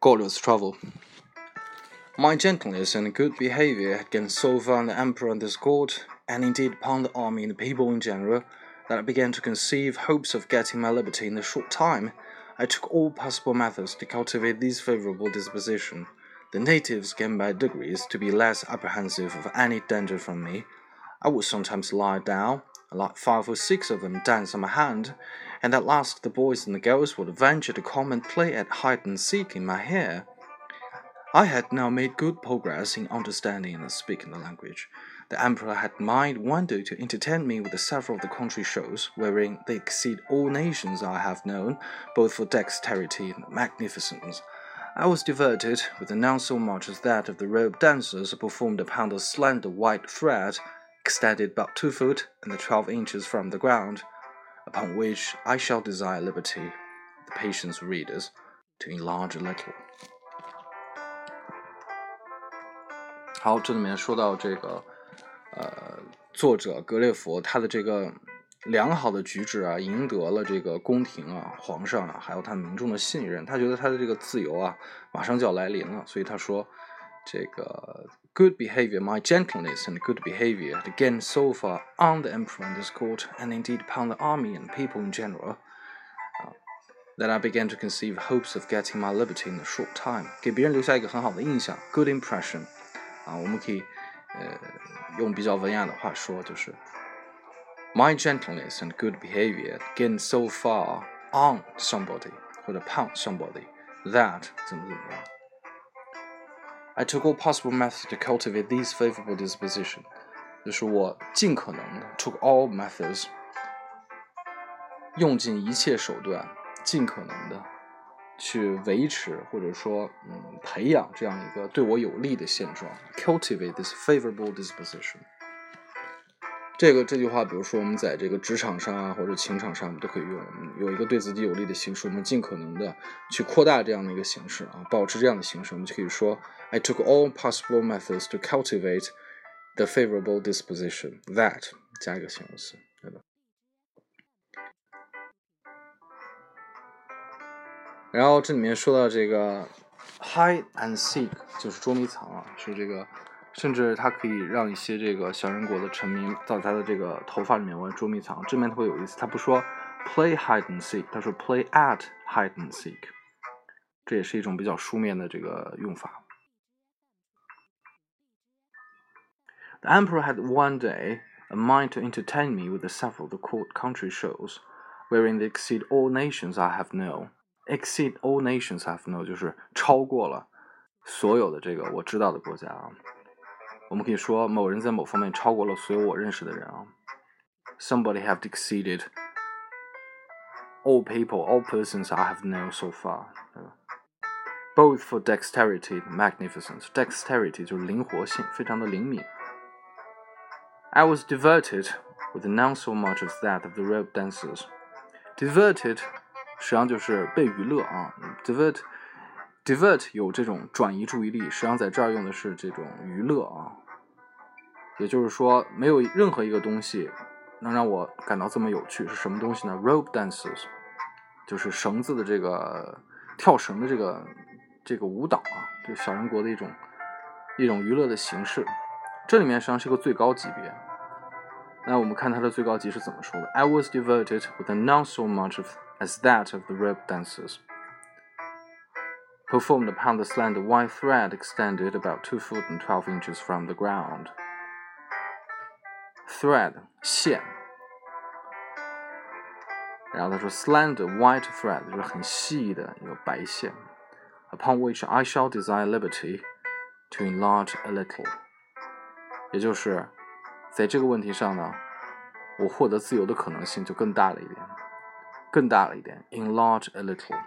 Gulliver's travel. My gentleness and good behavior had gained so far the emperor and his court, and indeed upon the army and the people in general, that I began to conceive hopes of getting my liberty in a short time. I took all possible methods to cultivate this favorable disposition. The natives came by degrees to be less apprehensive of any danger from me. I would sometimes lie down, let five or six of them dance on my hand, and at last the boys and the girls would venture to come and play at hide and seek in my hair. I had now made good progress in understanding and speaking the language. The emperor had mind one day to entertain me with several of the country shows, wherein they exceed all nations I have known, both for dexterity and magnificence. I was diverted with none so much as that of the rope dancers performed upon the slender white thread, extended about two foot and twelve inches from the ground upon which I shall desire liberty, the patience readers, to enlarge a little. 好，这里面说到这个，呃，作者格列佛他的这个良好的举止啊，赢得了这个宫廷啊、皇上啊，还有他民众的信任。他觉得他的这个自由啊，马上就要来临了，所以他说，这个 good behavior, my gentleness and good behavior had gained so far on the emperor and his court, and indeed upon the army and people in general, uh, that I began to conceive hopes of getting my liberty in a short time，给别人留下一个很好的印象，good impression。啊，我们可以呃用比较文雅的话说，就是 my gentleness and good behavior gained so far on somebody 或者 upon somebody that 怎么怎么样。 I took all possible methods to cultivate this favorable disposition，就是我尽可能的 took all methods，用尽一切手段，尽可能的去维持或者说嗯培养这样一个对我有利的现状，cultivate this favorable disposition。 这个这句话，比如说我们在这个职场上啊，或者情场上，我们都可以用。有一个对自己有利的形式，我们尽可能的去扩大这样的一个形式啊，保持这样的形式，我们就可以说：I took all possible methods to cultivate the favorable disposition that 加一个形容词，对吧？然后这里面说到这个 hide and seek，就是捉迷藏啊，是这个。甚至它可以让一些这个小人国的臣民在他的这个头发里面玩捉迷藏，这面特别有意思。他不说 play hide and seek，他说 play at hide and seek，这也是一种比较书面的这个用法。The emperor had one day a mind to entertain me with several of the court country shows, wherein they exceed all nations I have known. Exceed all nations I have known 就是超过了所有的这个我知道的国家啊。 我们可以说某人在某方面超过了所有我认识的人啊。Somebody have exceeded all people, all persons I have known so far，对吧？Both for dexterity and magnificence. Dexterity 就是灵活性，非常的灵敏。I was diverted with none so much as that of the rope dancers. Diverted 实际上就是被娱乐啊。Divert Divert 有这种转移注意力，实际上在这儿用的是这种娱乐啊。也就是说，没有任何一个东西能让我感到这么有趣。是什么东西呢？Rope dances，就是绳子的这个跳绳的这个这个舞蹈啊，就小人国的一种一种娱乐的形式。这里面实际上是个最高级别。那我们看它的最高级是怎么说的？I was devoted with not so much as that of the rope dancers. Performed upon the slender white thread extended about two foot and twelve inches from the ground. thread 线，然后他说 slender white thread 就是很细的一个白线，upon which I shall desire liberty to enlarge a little，也就是在这个问题上呢，我获得自由的可能性就更大了一点，更大了一点，enlarge a little。